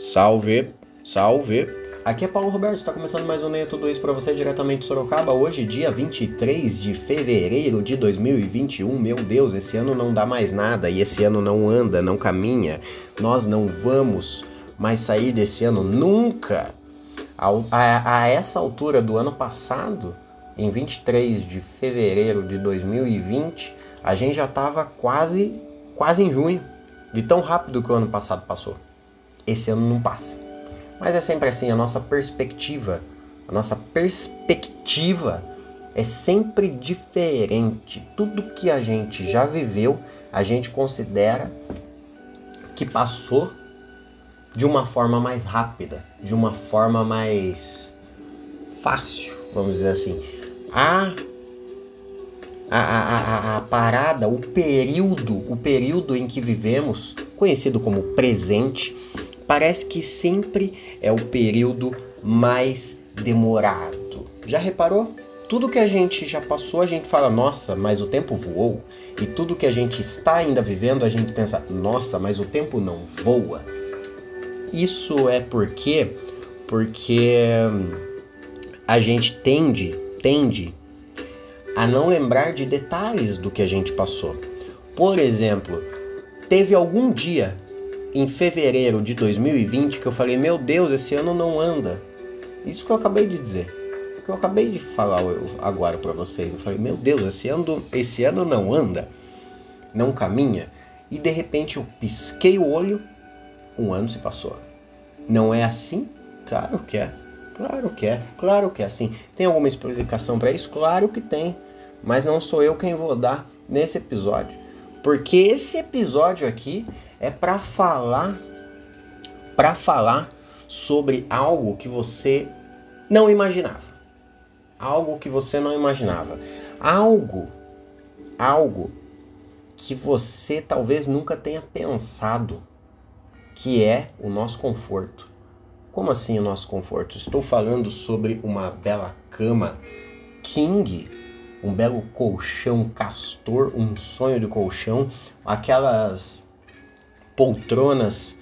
Salve, salve. Aqui é Paulo Roberto, está começando mais um Nem Tudo Isso para você diretamente de Sorocaba. Hoje, dia 23 de fevereiro de 2021. Meu Deus, esse ano não dá mais nada e esse ano não anda, não caminha. Nós não vamos mais sair desse ano nunca. A, a, a essa altura do ano passado, em 23 de fevereiro de 2020, a gente já estava quase, quase em junho, de tão rápido que o ano passado passou. Esse ano não passa. Mas é sempre assim, a nossa perspectiva, a nossa perspectiva é sempre diferente. Tudo que a gente já viveu, a gente considera que passou de uma forma mais rápida, de uma forma mais fácil, vamos dizer assim. A a, a, a, a, parada, o período, o período em que vivemos, conhecido como presente, parece que sempre é o período mais demorado. Já reparou? Tudo que a gente já passou, a gente fala, nossa, mas o tempo voou. E tudo que a gente está ainda vivendo, a gente pensa, nossa, mas o tempo não voa. Isso é porque porque a gente tende, tende a não lembrar de detalhes do que a gente passou. Por exemplo, teve algum dia em fevereiro de 2020 que eu falei: Meu Deus, esse ano não anda. Isso que eu acabei de dizer. Que eu acabei de falar agora para vocês. Eu falei: Meu Deus, esse ano, esse ano não anda. Não caminha. E de repente eu pisquei o olho, um ano se passou. Não é assim? Claro que é. Claro que é. Claro que é assim. Tem alguma explicação para isso? Claro que tem. Mas não sou eu quem vou dar nesse episódio. Porque esse episódio aqui é para falar para falar sobre algo que você não imaginava. Algo que você não imaginava. Algo algo que você talvez nunca tenha pensado, que é o nosso conforto. Como assim o nosso conforto? Estou falando sobre uma bela cama king um belo colchão castor, um sonho de colchão, aquelas poltronas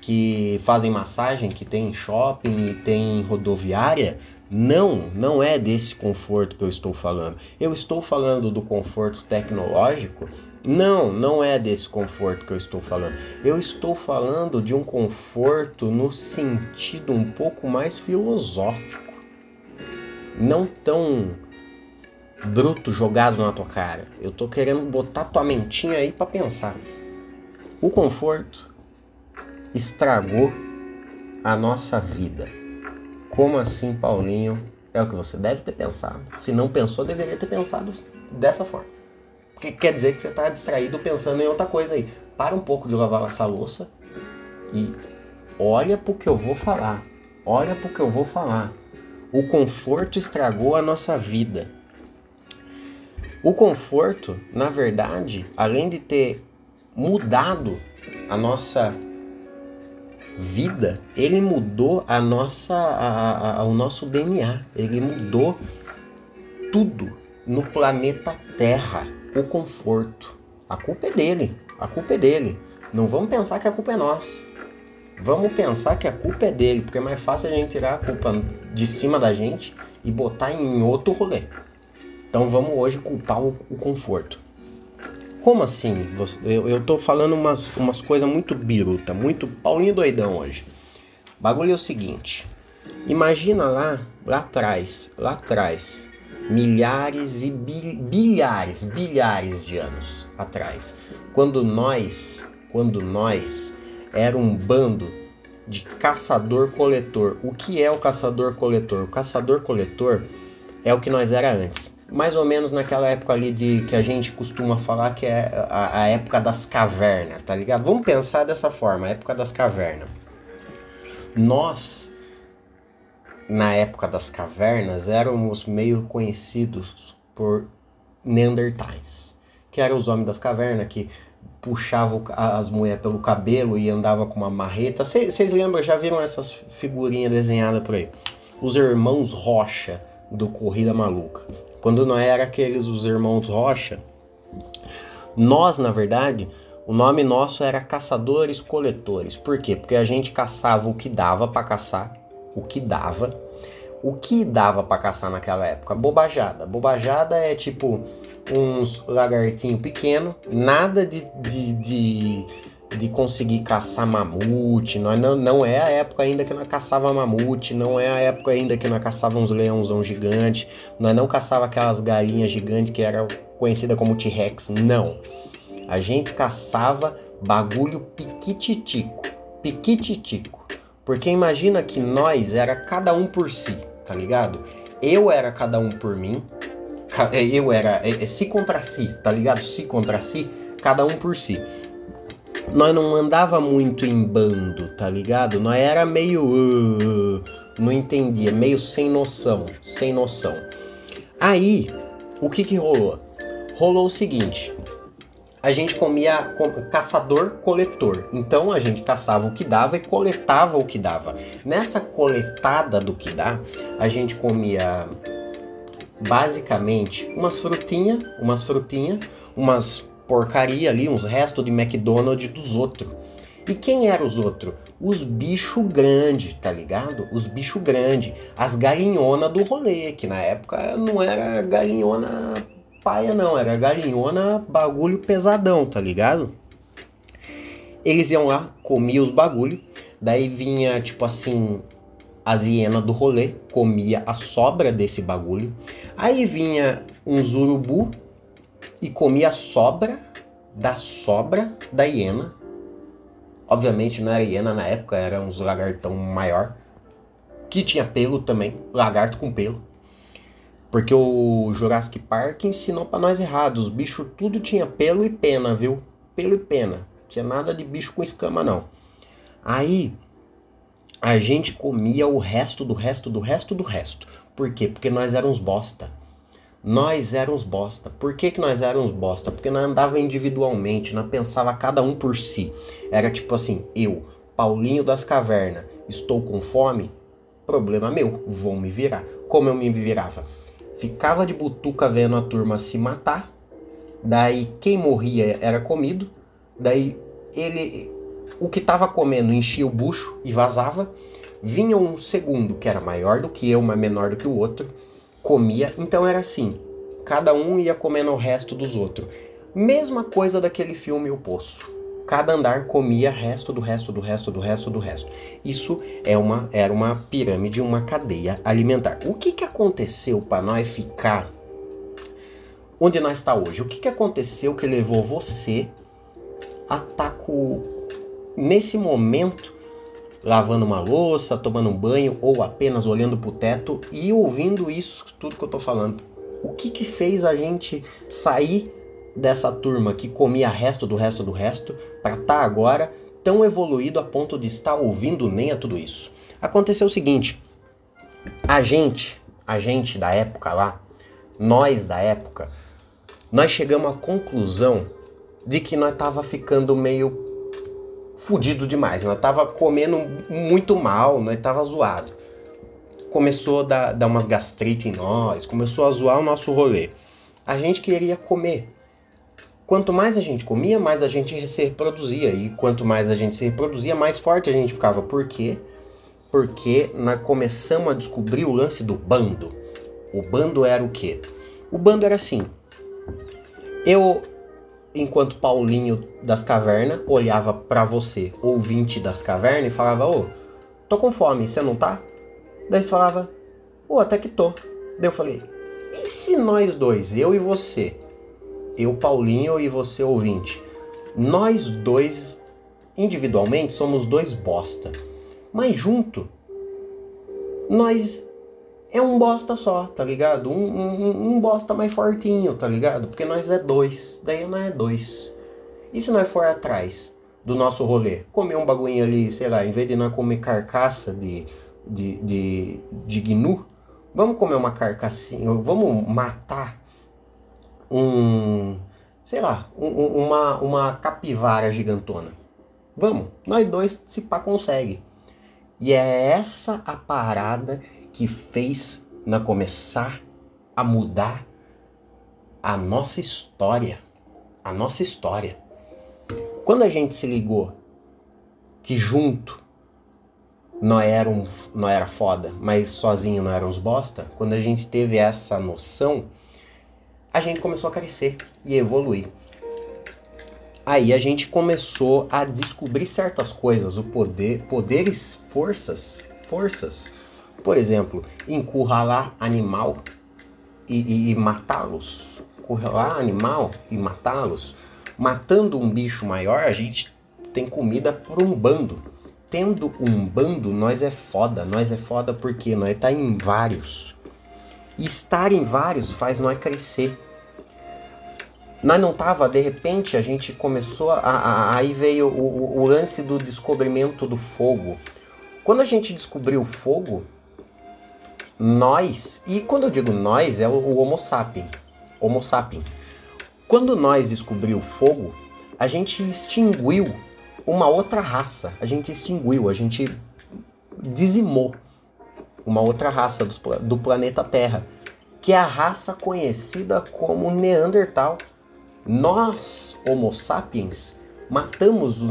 que fazem massagem, que tem em shopping e tem em rodoviária. Não, não é desse conforto que eu estou falando. Eu estou falando do conforto tecnológico. Não, não é desse conforto que eu estou falando. Eu estou falando de um conforto no sentido um pouco mais filosófico. Não tão bruto jogado na tua cara. Eu tô querendo botar tua mentinha aí para pensar. O conforto estragou a nossa vida. Como assim, Paulinho? É o que você deve ter pensado. Se não pensou, deveria ter pensado dessa forma. Porque quer dizer que você está distraído pensando em outra coisa aí. Para um pouco de lavar essa louça e olha pro que eu vou falar. Olha pro que eu vou falar. O conforto estragou a nossa vida. O conforto, na verdade, além de ter mudado a nossa vida, ele mudou a nossa, a, a, o nosso DNA, ele mudou tudo no planeta Terra, o conforto. A culpa é dele, a culpa é dele. Não vamos pensar que a culpa é nossa. Vamos pensar que a culpa é dele, porque é mais fácil a gente tirar a culpa de cima da gente e botar em outro rolê. Então vamos hoje culpar o, o conforto. Como assim? Eu, eu tô falando umas, umas coisas muito biruta, muito Paulinho doidão hoje. O bagulho é o seguinte. Imagina lá, lá atrás, lá atrás, milhares e bil, bilhares, bilhares de anos atrás, quando nós, quando nós era um bando de caçador-coletor. O que é o caçador-coletor? O caçador-coletor é o que nós era antes mais ou menos naquela época ali de que a gente costuma falar que é a, a época das cavernas, tá ligado? Vamos pensar dessa forma, a época das cavernas. Nós, na época das cavernas, éramos meio conhecidos por Neandertais, que eram os homens das cavernas que puxavam as mulheres pelo cabelo e andava com uma marreta. Vocês lembram, já viram essas figurinhas desenhadas por aí? Os irmãos Rocha do Corrida Maluca. Quando não era aqueles os irmãos Rocha, nós, na verdade, O nome nosso era caçadores-coletores. Por quê? Porque a gente caçava o que dava para caçar, o que dava. O que dava para caçar naquela época? Bobajada. Bobajada é tipo uns lagartinho pequeno, nada de, de, de, de, conseguir caçar mamute. Nós não, não é a época ainda que nós caçava mamute, não é a época ainda que nós caçava uns leãozão gigante, nós não caçava aquelas galinhas gigantes que era conhecida como T-Rex, não. A gente caçava bagulho piquititico, piquititico. Porque imagina que nós era cada um por si, tá ligado? Eu era cada um por mim, é, eu era é, é, contra si, tá ligado? Si contra si, cada um por si. Nós não andava muito em bando, tá ligado? Nós era meio. Uh, não entendia, meio sem noção, sem noção. Aí, o que que rolou? Rolou o seguinte: a gente comia caçador-coletor. Então a gente caçava o que dava e coletava o que dava. Nessa coletada do que dá, a gente comia basicamente umas frutinhas, umas frutinhas, umas porcaria ali, uns restos de McDonald's dos outros. E quem eram os outros? Os bicho grande, tá ligado? Os bicho grande, as galinhona do rolê, que na época não era galinhona paia não, era galinhona bagulho pesadão, tá ligado? Eles iam lá, comiam os bagulho, daí vinha tipo assim, as hienas do rolê comia a sobra desse bagulho. Aí vinha uns urubu e comia a sobra da sobra da hiena. Obviamente não era hiena na época, era uns lagartão maior. Que tinha pelo também, lagarto com pelo. Porque o Jurassic Park ensinou para nós errado. Os bichos tudo tinha pelo e pena, viu? Pelo e pena. Tinha nada de bicho com escama, não. Aí a gente comia o resto do resto do resto do resto. Por quê? Porque nós éramos bosta. Nós éramos bosta. Por que, que nós éramos bosta? Porque nós andava individualmente, nós pensava cada um por si. Era tipo assim, eu, Paulinho das Cavernas, estou com fome? Problema meu, vou me virar. Como eu me virava? Ficava de butuca vendo a turma se matar. Daí quem morria era comido. Daí ele o que estava comendo enchia o bucho e vazava. Vinha um segundo que era maior do que eu, mas menor do que o outro, comia. Então era assim: cada um ia comendo o resto dos outros. Mesma coisa daquele filme O Poço. Cada andar comia resto do resto do resto do resto do resto. Isso é uma, era uma pirâmide, uma cadeia alimentar. O que, que aconteceu para nós ficar onde nós está hoje? O que, que aconteceu que levou você a estar tá nesse momento, lavando uma louça, tomando um banho ou apenas olhando para o teto e ouvindo isso, tudo que eu estou falando. O que que fez a gente sair dessa turma que comia resto do resto do resto para estar tá agora tão evoluído a ponto de estar ouvindo nem a tudo isso? Aconteceu o seguinte, a gente, a gente da época lá, nós da época, nós chegamos à conclusão de que nós tava ficando meio fudido demais. Ela tava comendo muito mal, né? Tava zoado. Começou a dar, dar umas gastrite em nós, começou a zoar o nosso rolê. A gente queria comer. Quanto mais a gente comia, mais a gente se reproduzia. E quanto mais a gente se reproduzia, mais forte a gente ficava. Por quê? Porque nós começamos a descobrir o lance do bando. O bando era o quê? O bando era assim. Eu enquanto Paulinho das Cavernas olhava para você, ouvinte das cavernas, e falava: Ô, tô com fome, você não tá? Daí você falava: Ô, até que tô. Daí eu falei: E se nós dois, eu e você, eu, Paulinho, e você, ouvinte, nós dois individualmente somos dois bosta, mas junto nós é um bosta só, tá ligado? Um, um, um, bosta mais fortinho, tá ligado? Porque nós é dois, daí nós é dois. E se nós for atrás do nosso rolê? Comer um bagulho ali, sei lá, em vez de nós comer carcaça de, de, de, de gnu, vamos comer uma carcassinha, vamos matar um, sei lá, um, uma, uma capivara gigantona. Vamos, nós dois se pá consegue. E é essa a parada que fez na começar a mudar a nossa história, a nossa história. Quando a gente se ligou que junto não era, um, não era foda, mas sozinho não eram uns bosta, quando a gente teve essa noção, a gente começou a crescer e evoluir. Aí a gente começou a descobrir certas coisas, o poder, poderes, forças, forças. Por exemplo, encurralar animal e, e, e matá-los. Encurralar animal e matá-los. Matando um bicho maior, a gente tem comida por um bando. Tendo um bando, nós é foda. Nós é foda porque nós tá em vários. E estar em vários faz nós crescer nós não tava, de repente a gente começou a, a aí veio o, o, lance do descobrimento do fogo. Quando a gente descobriu o fogo, nós, e quando eu digo nós, é o, o Homo sapiens. Homo sapiens. Quando nós descobriu o fogo, a gente extinguiu uma outra raça. A gente extinguiu, a gente dizimou uma outra raça do, do planeta Terra, que é a raça conhecida como Neandertal. Nós, Homo sapiens, matamos o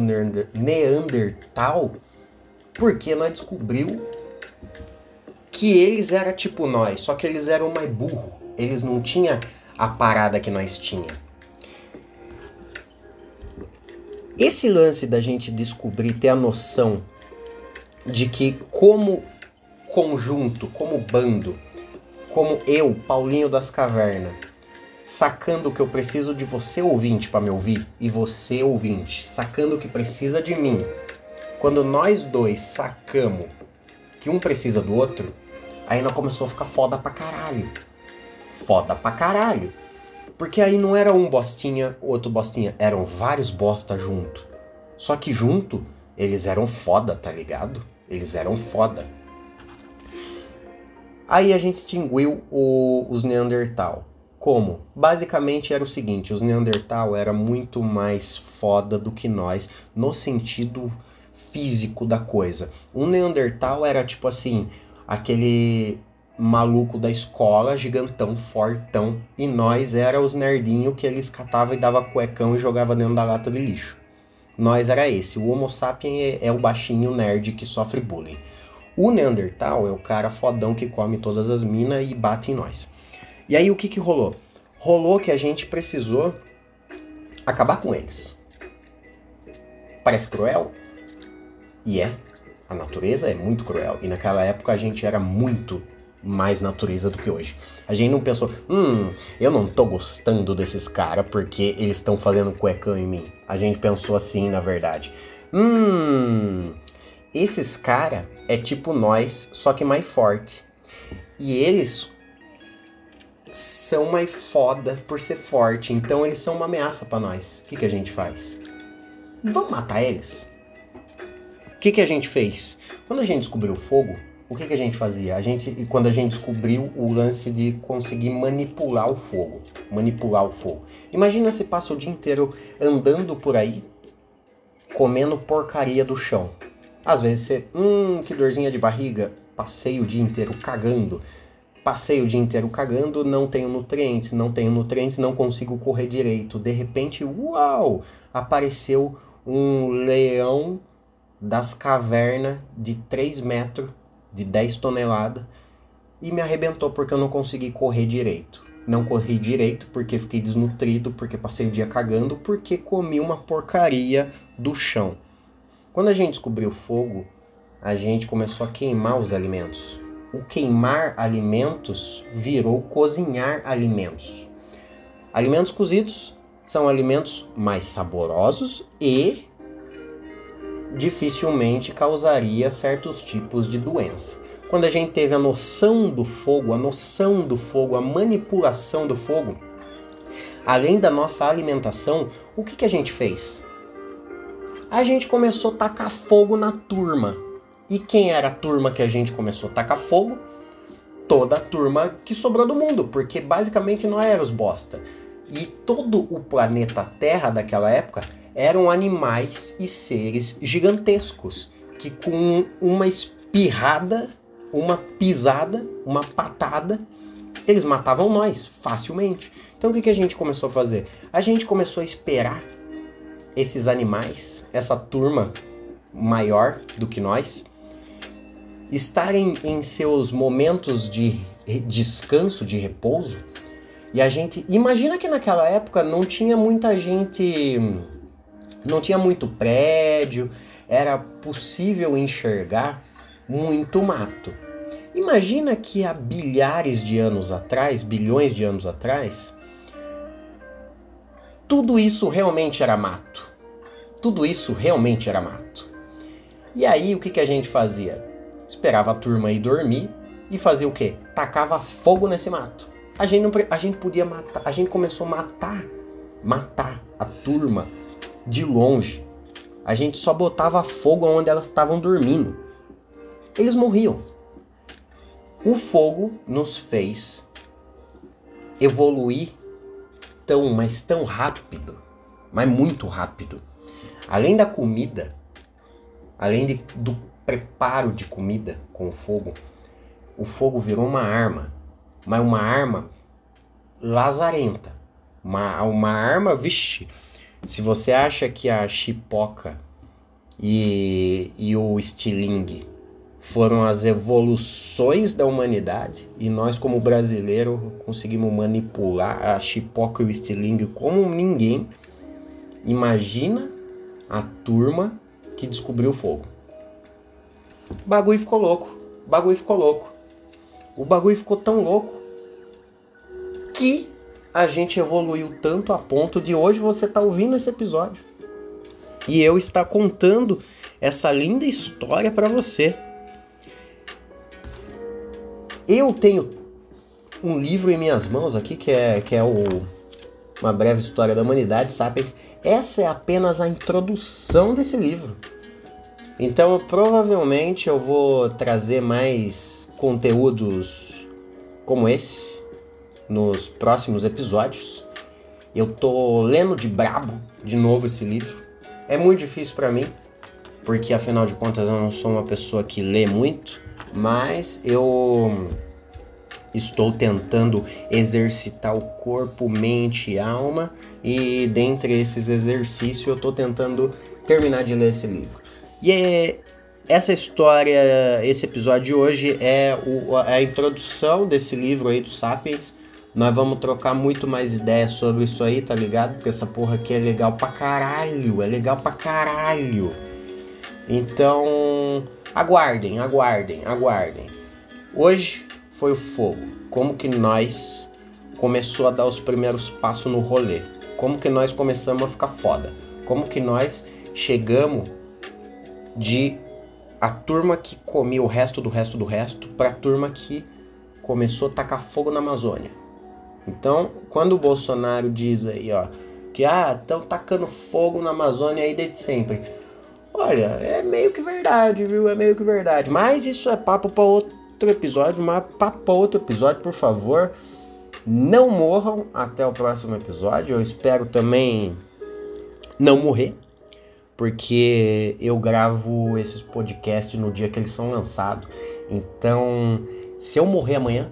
Neandertal porque nós descobriu que eles eram tipo nós, só que eles eram mais burro. Eles não tinham a parada que nós tinha. Esse lance da gente descobrir, ter a noção de que como conjunto, como bando, como eu, Paulinho das Cavernas, sacando que eu preciso de você ouvinte para me ouvir e você ouvinte sacando que precisa de mim. Quando nós dois sacamos que um precisa do outro, aí nós começou a ficar foda pra caralho. Foda pra caralho. Porque aí não era um bostinha, outro bostinha, eram vários bosta junto. Só que junto eles eram foda, tá ligado? Eles eram foda. Aí a gente extinguiu o, os Neandertal. Como? Basicamente era o seguinte, os Neandertal era muito mais foda do que nós no sentido físico da coisa. Um Neandertal era tipo assim, aquele maluco da escola, gigantão, fortão, e nós era os nerdinho que eles catava e dava cuecão e jogava dentro da lata de lixo. Nós era esse. O Homo sapiens é, é o baixinho nerd que sofre bullying. O Neandertal é o cara fodão que come todas as minas e bate em nós. E aí o que, que rolou? Rolou que a gente precisou acabar com eles. Parece cruel? E é. A natureza é muito cruel. E naquela época a gente era muito mais natureza do que hoje. A gente não pensou, hum, eu não tô gostando desses caras porque eles estão fazendo cuecão em mim. A gente pensou assim, na verdade. Hum, esses caras é tipo nós, só que mais forte. E eles são mais foda por ser forte, então eles são uma ameaça para nós. O que, que a gente faz? Vamos matar eles? O que, que a gente fez? Quando a gente descobriu o fogo, o que, que a gente fazia? A gente, quando a gente descobriu o lance de conseguir manipular o fogo, manipular o fogo. Imagina você passa o dia inteiro andando por aí, comendo porcaria do chão. Às vezes você, hum, que dorzinha de barriga, passei o dia inteiro cagando passei o dia inteiro cagando, não tenho nutrientes, não tenho nutrientes, não consigo correr direito. De repente, uau! Apareceu um leão das cavernas de 3 metros, de 10 toneladas, e me arrebentou porque eu não consegui correr direito. Não corri direito porque fiquei desnutrido, porque passei o dia cagando, porque comi uma porcaria do chão. Quando a gente descobriu o fogo, a gente começou a queimar os alimentos o queimar alimentos virou cozinhar alimentos. Alimentos cozidos são alimentos mais saborosos e dificilmente causaria certos tipos de doença. Quando a gente teve a noção do fogo, a noção do fogo, a manipulação do fogo, além da nossa alimentação, o que, que a gente fez? A gente começou a tacar fogo na turma e quem era a turma que a gente começou a tacar fogo? Toda a turma que sobrou do mundo, porque basicamente não eram os bosta. E todo o planeta Terra daquela época eram animais e seres gigantescos que com uma espirrada, uma pisada, uma patada, eles matavam nós facilmente. Então o que, que a gente começou a fazer? A gente começou a esperar esses animais, essa turma maior do que nós, estarem em seus momentos de descanso, de repouso, e a gente. Imagina que naquela época não tinha muita gente. Não tinha muito prédio, era possível enxergar muito mato. Imagina que há bilhares de anos atrás, bilhões de anos atrás, tudo isso realmente era mato. Tudo isso realmente era mato. E aí o que, que a gente fazia? Esperava a turma ir dormir e fazia o quê? Tacava fogo nesse mato. A gente, não, a gente podia matar, a gente começou a matar, matar a turma de longe. A gente só botava fogo onde elas estavam dormindo. Eles morriam. O fogo nos fez evoluir tão, mas tão rápido, mas muito rápido. Além da comida, além de, do preparo de comida com o fogo, o fogo virou uma arma, mas uma arma lazarenta. Uma, uma arma, vixe, se você acha que a chipoca e, e o estilingue foram as evoluções da humanidade e nós como brasileiro conseguimos manipular a chipoca e o estilingue como ninguém, imagina a turma que descobriu o fogo. O bagulho ficou louco. O bagulho ficou louco. O bagulho ficou tão louco que a gente evoluiu tanto a ponto de hoje você estar tá ouvindo esse episódio. E eu estar contando essa linda história para você. Eu tenho um livro em minhas mãos aqui que é, que é o Uma Breve História da Humanidade, Sapiens. Essa é apenas a introdução desse livro. Então, provavelmente eu vou trazer mais conteúdos como esse nos próximos episódios. Eu tô lendo de brabo de novo esse livro. É muito difícil para mim, porque afinal de contas eu não sou uma pessoa que lê muito, mas eu estou tentando exercitar o corpo, mente e alma, e dentre esses exercícios eu estou tentando terminar de ler esse livro. E é, essa história, esse episódio de hoje é o, a introdução desse livro aí do Sapiens. Nós vamos trocar muito mais ideias sobre isso aí, tá ligado? Porque essa porra aqui é legal pra caralho, é legal pra caralho. Então, aguardem, aguardem, aguardem. Hoje foi o fogo. Como que nós começou a dar os primeiros passos no rolê? Como que nós começamos a ficar foda? Como que nós chegamos de a turma que comia o resto do resto do resto para a turma que começou a tacar fogo na Amazônia. Então, quando o Bolsonaro diz aí, ó, que ah, estão tacando fogo na Amazônia aí desde sempre. Olha, é meio que verdade, viu? É meio que verdade. Mas isso é papo para outro episódio, mas papo para outro episódio, por favor. Não morram até o próximo episódio. Eu espero também não morrer porque eu gravo esses podcasts no dia que eles são lançados. Então, se eu morrer amanhã,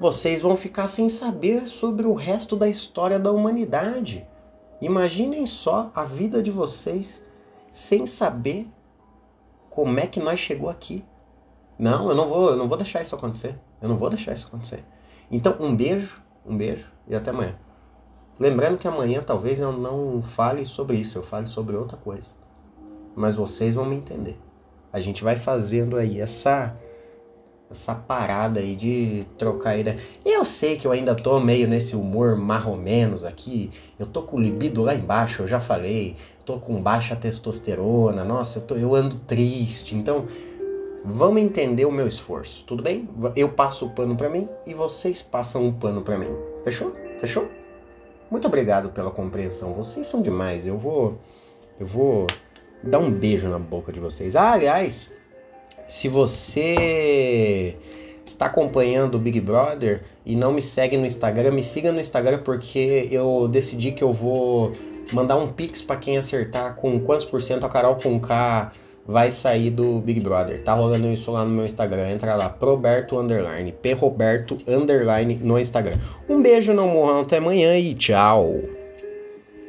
vocês vão ficar sem saber sobre o resto da história da humanidade. Imaginem só a vida de vocês sem saber como é que nós chegou aqui. Não, eu não vou, eu não vou deixar isso acontecer. Eu não vou deixar isso acontecer. Então, um beijo, um beijo e até amanhã. Lembrando que amanhã talvez eu não fale sobre isso, eu fale sobre outra coisa. Mas vocês vão me entender. A gente vai fazendo aí essa essa parada aí de trocar ideia. Eu sei que eu ainda tô meio nesse humor marromenos aqui. Eu tô com o libido lá embaixo, eu já falei. Tô com baixa testosterona. Nossa, eu, tô, eu ando triste. Então, vamos entender o meu esforço, tudo bem? Eu passo o pano para mim e vocês passam um pano para mim. Fechou? Fechou? Muito obrigado pela compreensão. Vocês são demais. Eu vou eu vou dar um beijo na boca de vocês. Ah, aliás, se você está acompanhando o Big Brother e não me segue no Instagram, me siga no Instagram porque eu decidi que eu vou mandar um pix para quem acertar com quantos por cento a Carol com K vai sair do Big Brother. Tá rolando isso lá no meu Instagram. Entra lá, Proberto Underline, P Roberto Underline no Instagram. Um beijo, não morram até amanhã e tchau!